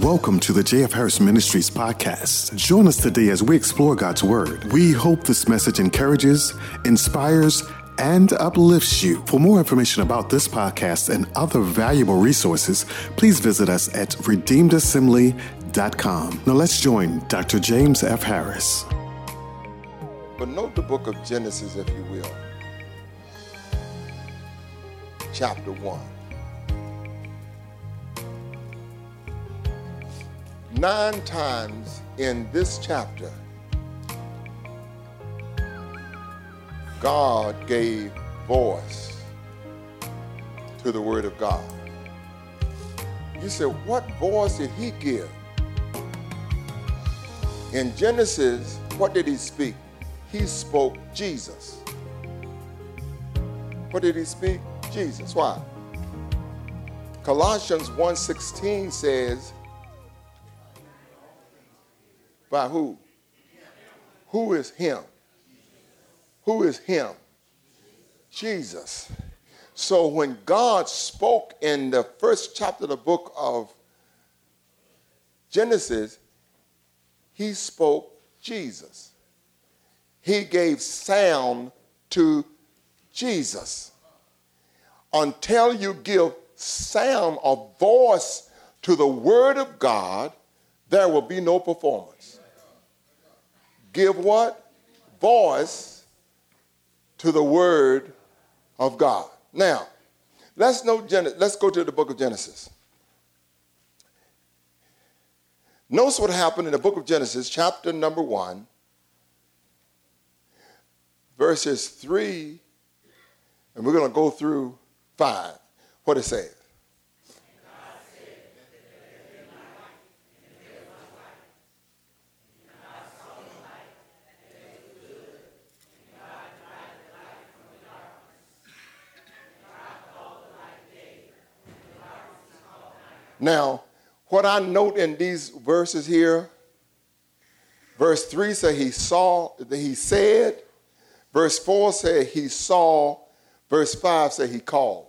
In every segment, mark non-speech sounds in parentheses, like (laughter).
Welcome to the JF Harris Ministries podcast. Join us today as we explore God's Word. We hope this message encourages, inspires, and uplifts you. For more information about this podcast and other valuable resources, please visit us at redeemedassembly.com. Now let's join Dr. James F. Harris. But note the book of Genesis, if you will, chapter 1. Nine times in this chapter, God gave voice to the Word of God. You said, what voice did He give? In Genesis, what did He speak? He spoke Jesus. What did He speak? Jesus. Why? Colossians 1:16 says, by who? Who is him? Who is him? Jesus. So when God spoke in the first chapter of the book of Genesis, he spoke Jesus. He gave sound to Jesus. Until you give sound or voice to the Word of God, there will be no performance. Give what? Voice to the Word of God. Now, let's know Gen- let's go to the book of Genesis. Notice what happened in the book of Genesis, chapter number one, verses three, and we're going to go through five. What it says. Now, what I note in these verses here, verse 3 say he saw, he said, verse 4 said he saw, verse 5 said he called.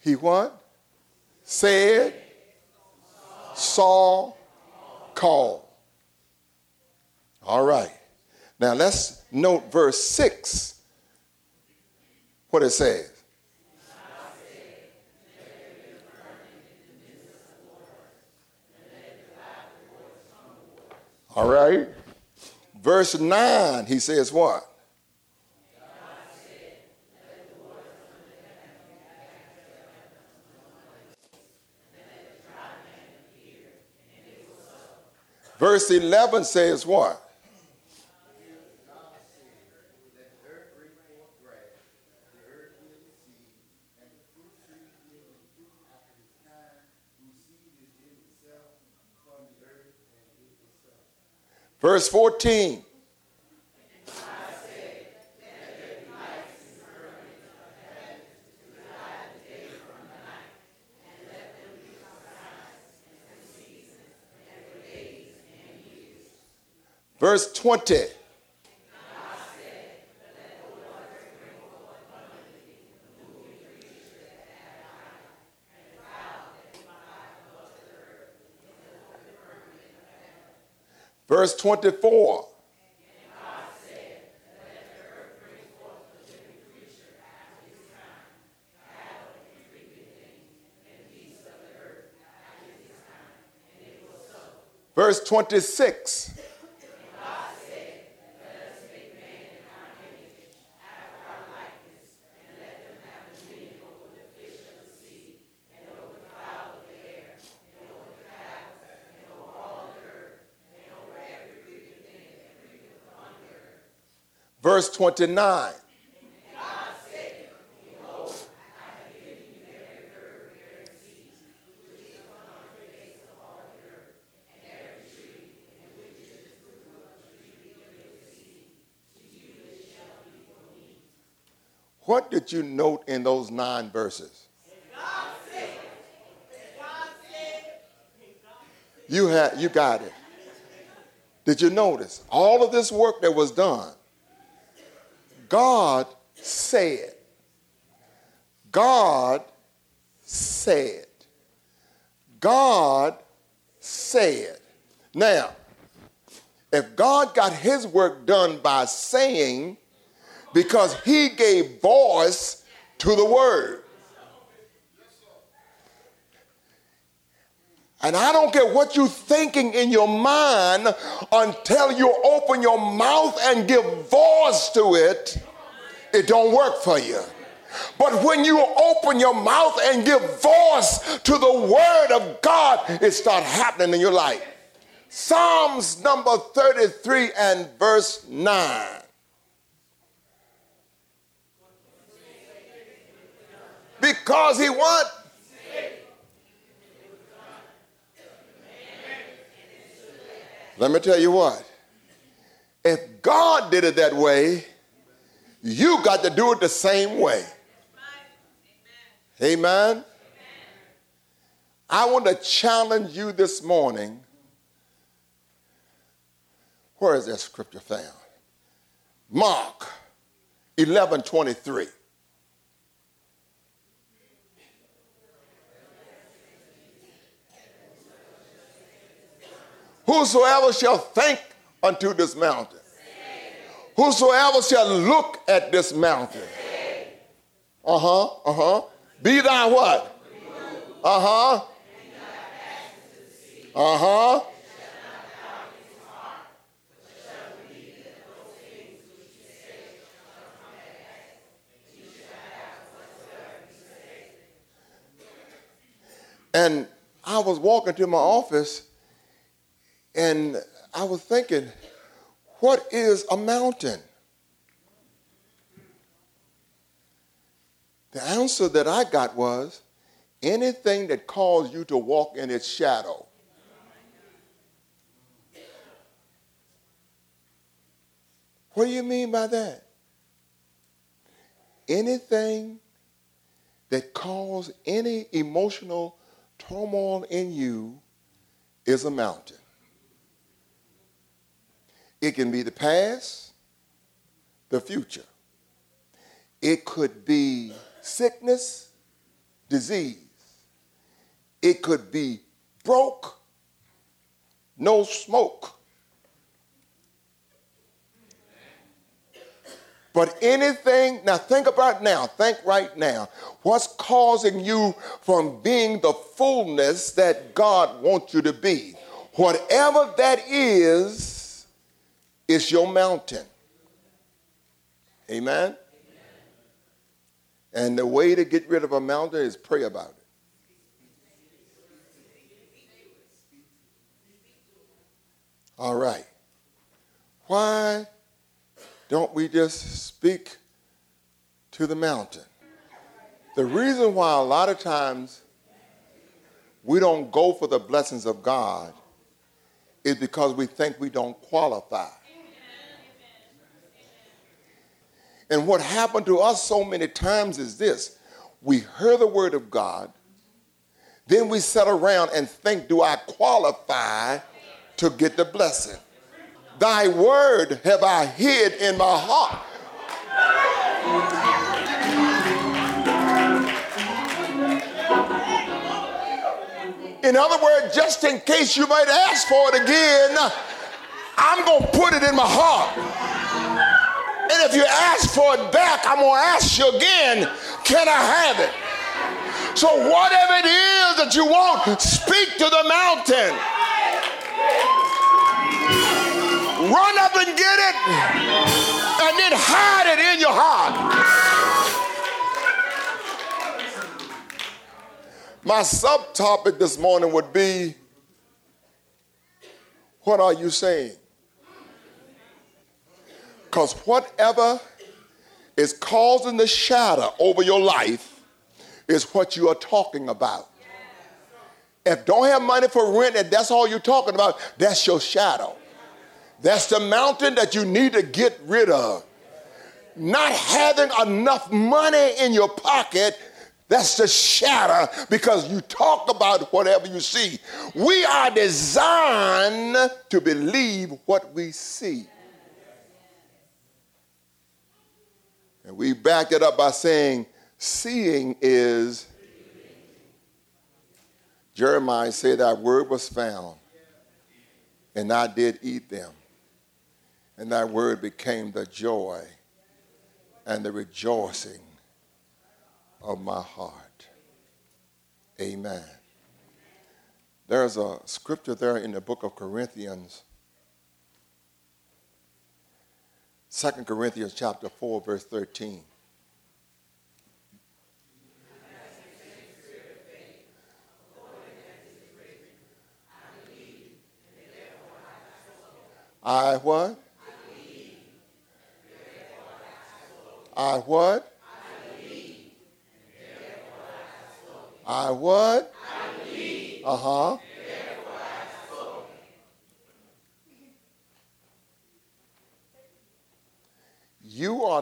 He what? Said, saw, called. All right. Now let's note verse 6, what it says. All right. Verse 9, he says what? Verse 11 says what? Verse 14. Verse 20. Verse 24. Verse 26. Verse 29. What did you note in those nine verses? You had you got it. Did you notice all of this work that was done? God said. God said. God said. Now, if God got his work done by saying, because he gave voice to the word. And I don't care what you're thinking in your mind until you open your mouth and give voice to it, it don't work for you. But when you open your mouth and give voice to the word of God, it start happening in your life. Psalms number 33 and verse 9. Because he what? Let me tell you what. If God did it that way, you got to do it the same way. Amen. I want to challenge you this morning. Where is that scripture found? Mark 11 23. Whosoever shall think unto this mountain, whosoever shall look at this mountain, uh huh, uh huh, be thou what? Uh huh. Uh huh. And I was walking to my office and I was thinking, what is a mountain? The answer that I got was anything that calls you to walk in its shadow. What do you mean by that? Anything that causes any emotional turmoil in you is a mountain. It can be the past, the future. It could be sickness, disease. It could be broke, no smoke. But anything, now think about now, think right now. What's causing you from being the fullness that God wants you to be? Whatever that is, is your mountain. Amen? And the way to get rid of a mountain is pray about it. All right. Why don't we just speak to the mountain? The reason why a lot of times we don't go for the blessings of God is because we think we don't qualify. And what happened to us so many times is this we hear the word of God, then we sit around and think, do I qualify to get the blessing? Thy word have I hid in my heart. In other words, just in case you might ask for it again, I'm going to put it in my heart. And if you ask for it back, I'm going to ask you again, can I have it? So whatever it is that you want, speak to the mountain. Run up and get it, and then hide it in your heart. My subtopic this morning would be What are you saying? Because whatever is causing the shadow over your life is what you are talking about. If don't have money for rent and that's all you're talking about, that's your shadow. That's the mountain that you need to get rid of. Not having enough money in your pocket, that's the shadow because you talk about whatever you see. We are designed to believe what we see. And we backed it up by saying, seeing is Jeremiah said, Thy word was found, and I did eat them. And thy word became the joy and the rejoicing of my heart. Amen. There's a scripture there in the book of Corinthians, 2 Corinthians chapter 4, verse 13. I what? I what? I what? Uh huh.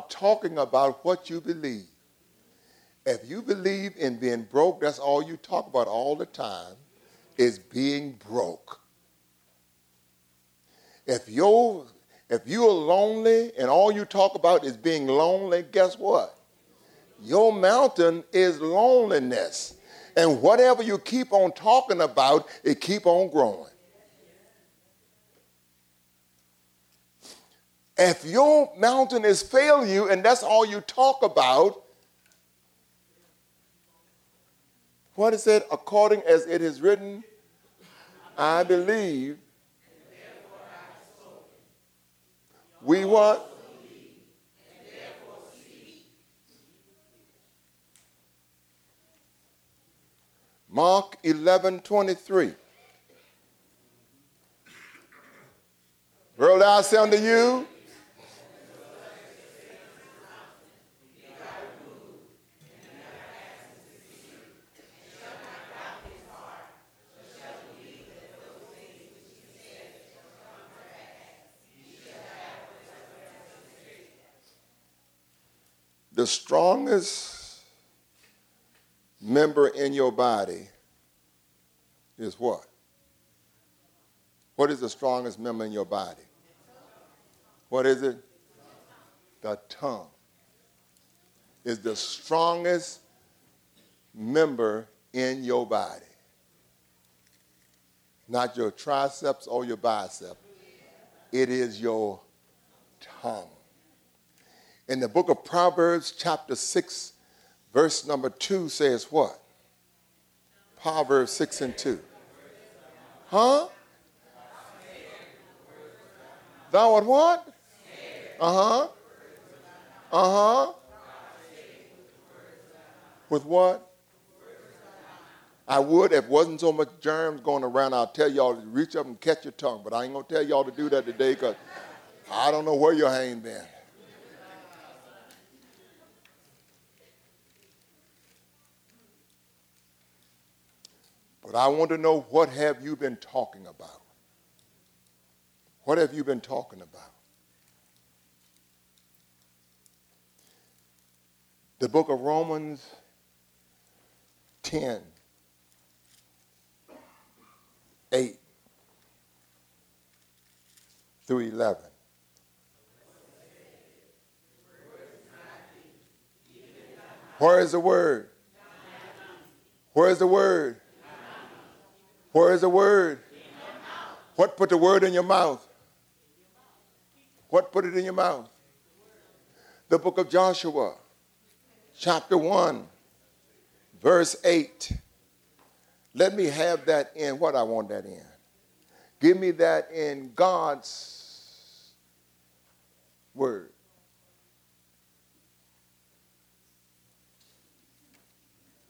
Talking about what you believe. If you believe in being broke, that's all you talk about all the time is being broke. If you're if you're lonely and all you talk about is being lonely, guess what? Your mountain is loneliness. And whatever you keep on talking about, it keep on growing. If your mountain is failure and that's all you talk about, what is it? According as it is written, I believe We what? Mark 11 23. World I say unto you, The strongest member in your body is what? What is the strongest member in your body? What is it? The tongue is the strongest member in your body. Not your triceps or your bicep. It is your tongue in the book of Proverbs, chapter 6, verse number 2 says what? Proverbs 6 and 2. Huh? Thou art what? Uh huh. Uh huh. With what? I would if wasn't so much germs going around. I'll tell y'all to reach up and catch your tongue, but I ain't gonna tell y'all to do that today because I don't know where your hand been. But I want to know what have you been talking about? What have you been talking about? The book of Romans 10, 8 through 11. Where is the word? Where is the word? Where is the word? What put the word in your mouth? What put it in your mouth? The book of Joshua, chapter 1, verse 8. Let me have that in what I want that in. Give me that in God's word.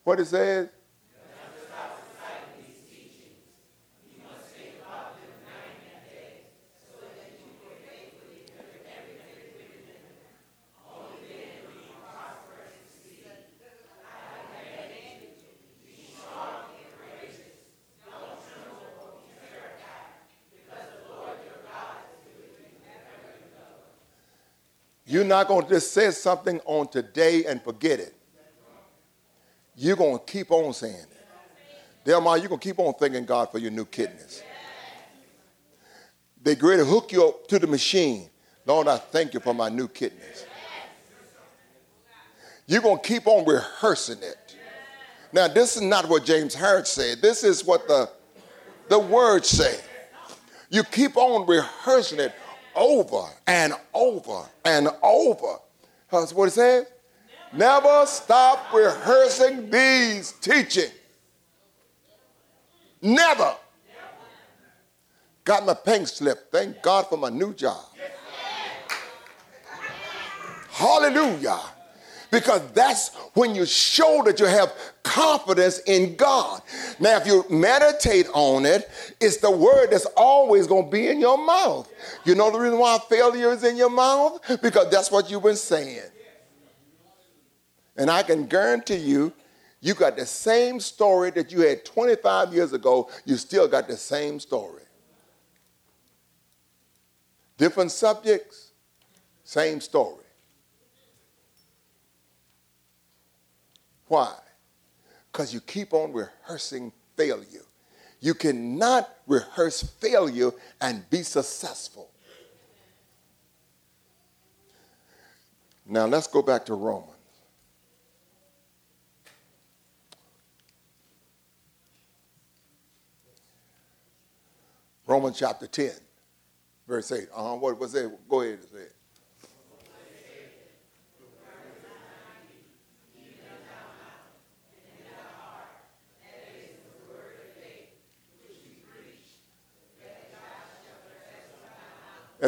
What it says? You're not going to just say something on today and forget it. You're going to keep on saying it. Delmar, you're going to keep on thanking God for your new kidneys. They great to hook you up to the machine. Lord, I thank you for my new kidneys. You're going to keep on rehearsing it. Now, this is not what James Hart said. This is what the, the word say. You keep on rehearsing it over and over and over. That's what it says. Never stop rehearsing these teaching. Never. Got my pink slip. Thank God for my new job. Hallelujah. Because that's when you show that you have confidence in God. Now, if you meditate on it, it's the word that's always going to be in your mouth. You know the reason why failure is in your mouth? Because that's what you've been saying. And I can guarantee you, you got the same story that you had 25 years ago, you still got the same story. Different subjects, same story. Why? Because you keep on rehearsing failure. You cannot rehearse failure and be successful. Now let's go back to Romans. Romans chapter 10, verse 8. Uh-huh. What was it? Go ahead and say it.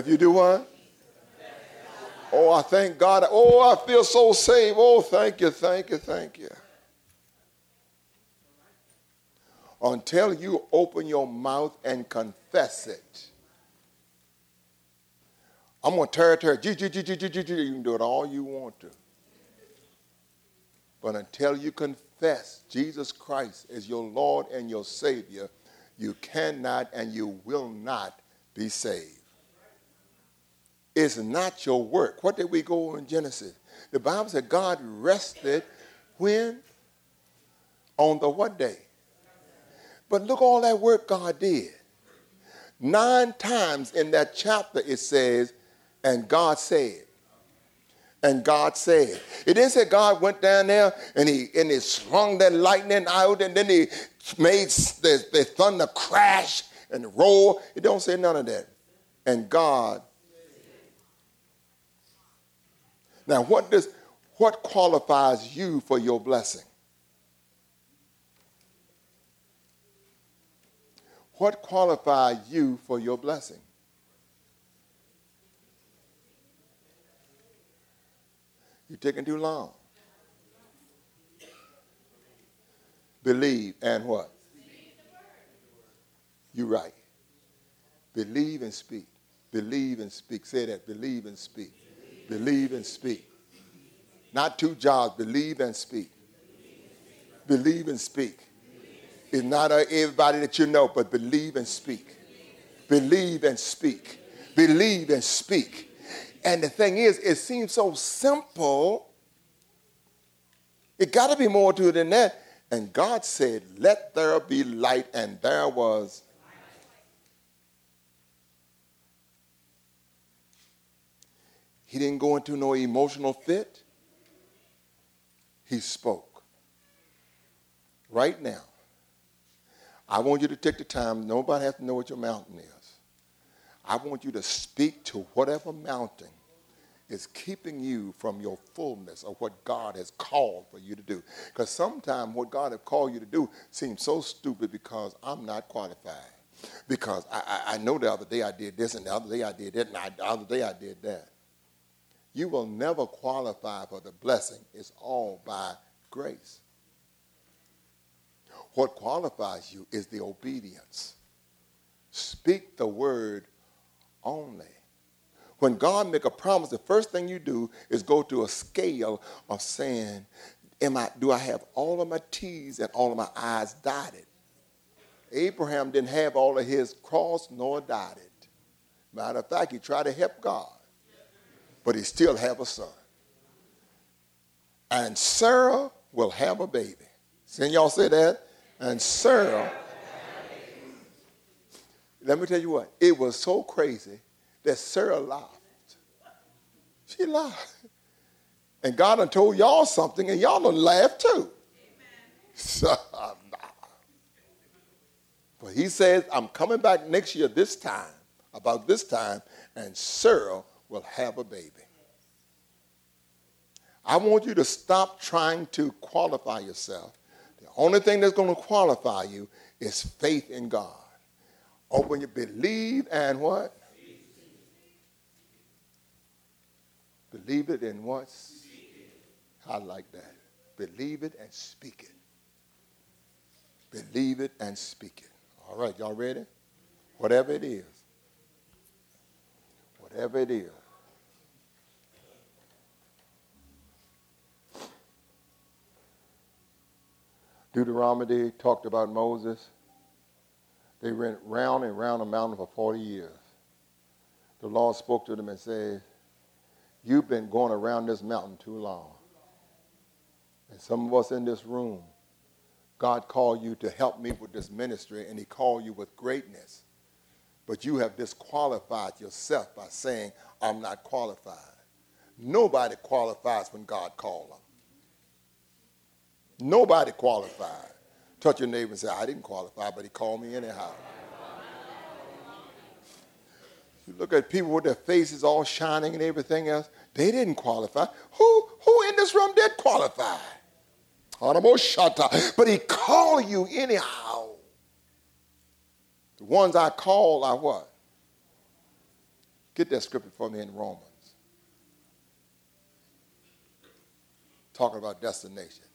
If you do what? Oh, I thank God. Oh, I feel so saved. Oh, thank you, thank you, thank you. Until you open your mouth and confess it. I'm going to tear it, tear it. You can do it all you want to. But until you confess Jesus Christ as your Lord and your Savior, you cannot and you will not be saved is not your work. What did we go in Genesis? The Bible said God rested when? On the what day? But look all that work God did. Nine times in that chapter it says, and God said. And God said. It didn't say God went down there and he and he slung that lightning out and then he made the, the thunder crash and roll. It don't say none of that. And God Now, what does what qualifies you for your blessing? What qualifies you for your blessing? You're taking too long. Believe and what? You're right. Believe and speak. Believe and speak. Say that. Believe and speak. Believe and speak. Not two jobs. Believe and speak. Believe and speak. It's not everybody that you know, but believe and speak. Believe and speak. Believe and speak. And the thing is, it seems so simple. It got to be more to it than that. And God said, Let there be light, and there was He didn't go into no emotional fit. He spoke. Right now, I want you to take the time, nobody has to know what your mountain is. I want you to speak to whatever mountain is keeping you from your fullness of what God has called for you to do. Because sometimes what God has called you to do seems so stupid because I'm not qualified. Because I, I, I know the other day I did this, and the other day I did that, and I, the other day I did that you will never qualify for the blessing. It's all by grace. What qualifies you is the obedience. Speak the word only. When God make a promise, the first thing you do is go to a scale of saying, Am I, do I have all of my T's and all of my I's dotted? Abraham didn't have all of his crossed nor dotted. Matter of fact, he tried to help God but he still have a son. And Sarah will have a baby. Can y'all say that? And Sarah, let me tell you what, it was so crazy that Sarah laughed. She laughed. And God done told y'all something, and y'all done laughed too. so (laughs) but he says, I'm coming back next year this time, about this time, and Sarah will have a baby. I want you to stop trying to qualify yourself. The only thing that's going to qualify you is faith in God. Oh, Open your believe and what? Believe it and what? I like that. Believe it and speak it. Believe it and speak it. All right, y'all ready? Whatever it is. Whatever it is. Deuteronomy talked about Moses. They went round and round the mountain for 40 years. The Lord spoke to them and said, You've been going around this mountain too long. And some of us in this room, God called you to help me with this ministry, and He called you with greatness. But you have disqualified yourself by saying, I'm not qualified. Nobody qualifies when God calls them. Nobody qualified. Touch your neighbor and say, I didn't qualify, but he called me anyhow. You look at people with their faces all shining and everything else, they didn't qualify. Who, who in this room did qualify? But he called you anyhow. The ones I call are what? Get that scripture for me in Romans. Talking about destination.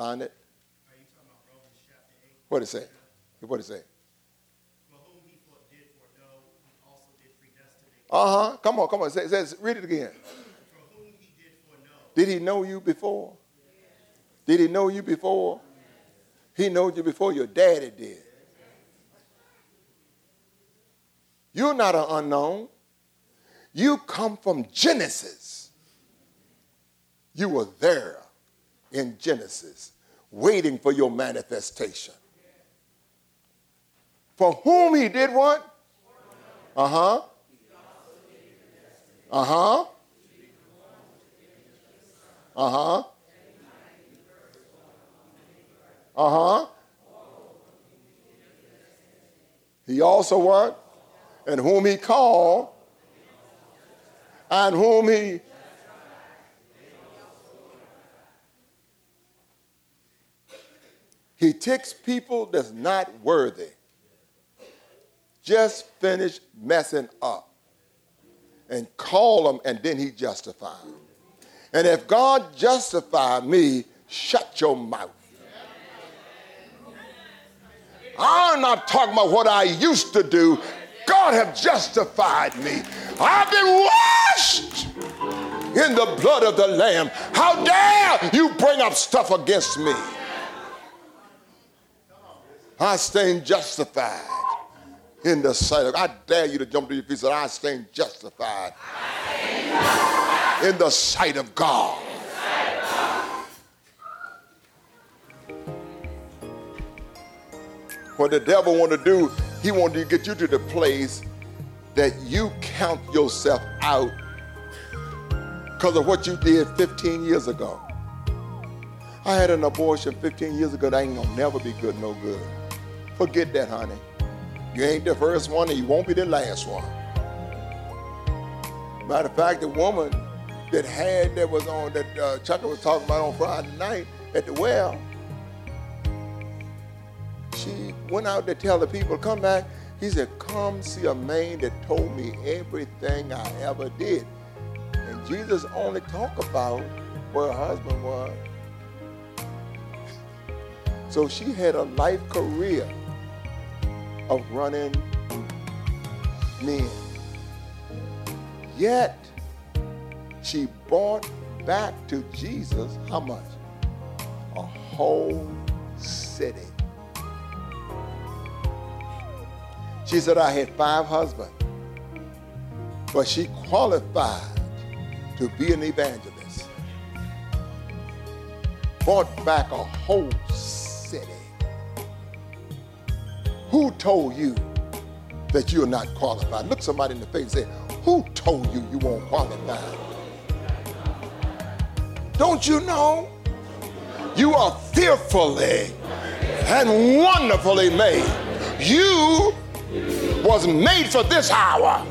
Find it. What did it say? What did it say? Uh huh. Come on, come on. Say, say, read it again. Did he know you before? Did he know you before? He knows you before your daddy did. You're not an unknown. You come from Genesis. You were there in Genesis, waiting for your manifestation. For whom he did what? Uh huh. Uh huh. Uh huh. Uh huh. He also what? And whom he called, and whom he He takes people that's not worthy, just finished messing up, and call them, and then he justify them. And if God justify me, shut your mouth. I'm not talking about what I used to do. God have justified me. I've been washed in the blood of the Lamb. How dare you bring up stuff against me? I stand justified in the sight of I dare you to jump to your feet and say, I stand justified in the sight of God. What the devil want to do, he want to get you to the place that you count yourself out because of what you did 15 years ago. I had an abortion 15 years ago that ain't gonna never be good, no good. Forget that, honey. You ain't the first one and you won't be the last one. Matter of fact, the woman that had that was on that uh, Chuck was talking about on Friday night at the well, she went out to tell the people come back. He said, Come see a man that told me everything I ever did. And Jesus only talked about where her husband was. So she had a life career of running men. Yet, she brought back to Jesus how much? A whole city. She said, I had five husbands, but she qualified to be an evangelist. Brought back a whole city. Who told you that you're not qualified. Look somebody in the face and say, Who told you you won't qualify? Don't you know? You are fearfully and wonderfully made. You was made for this hour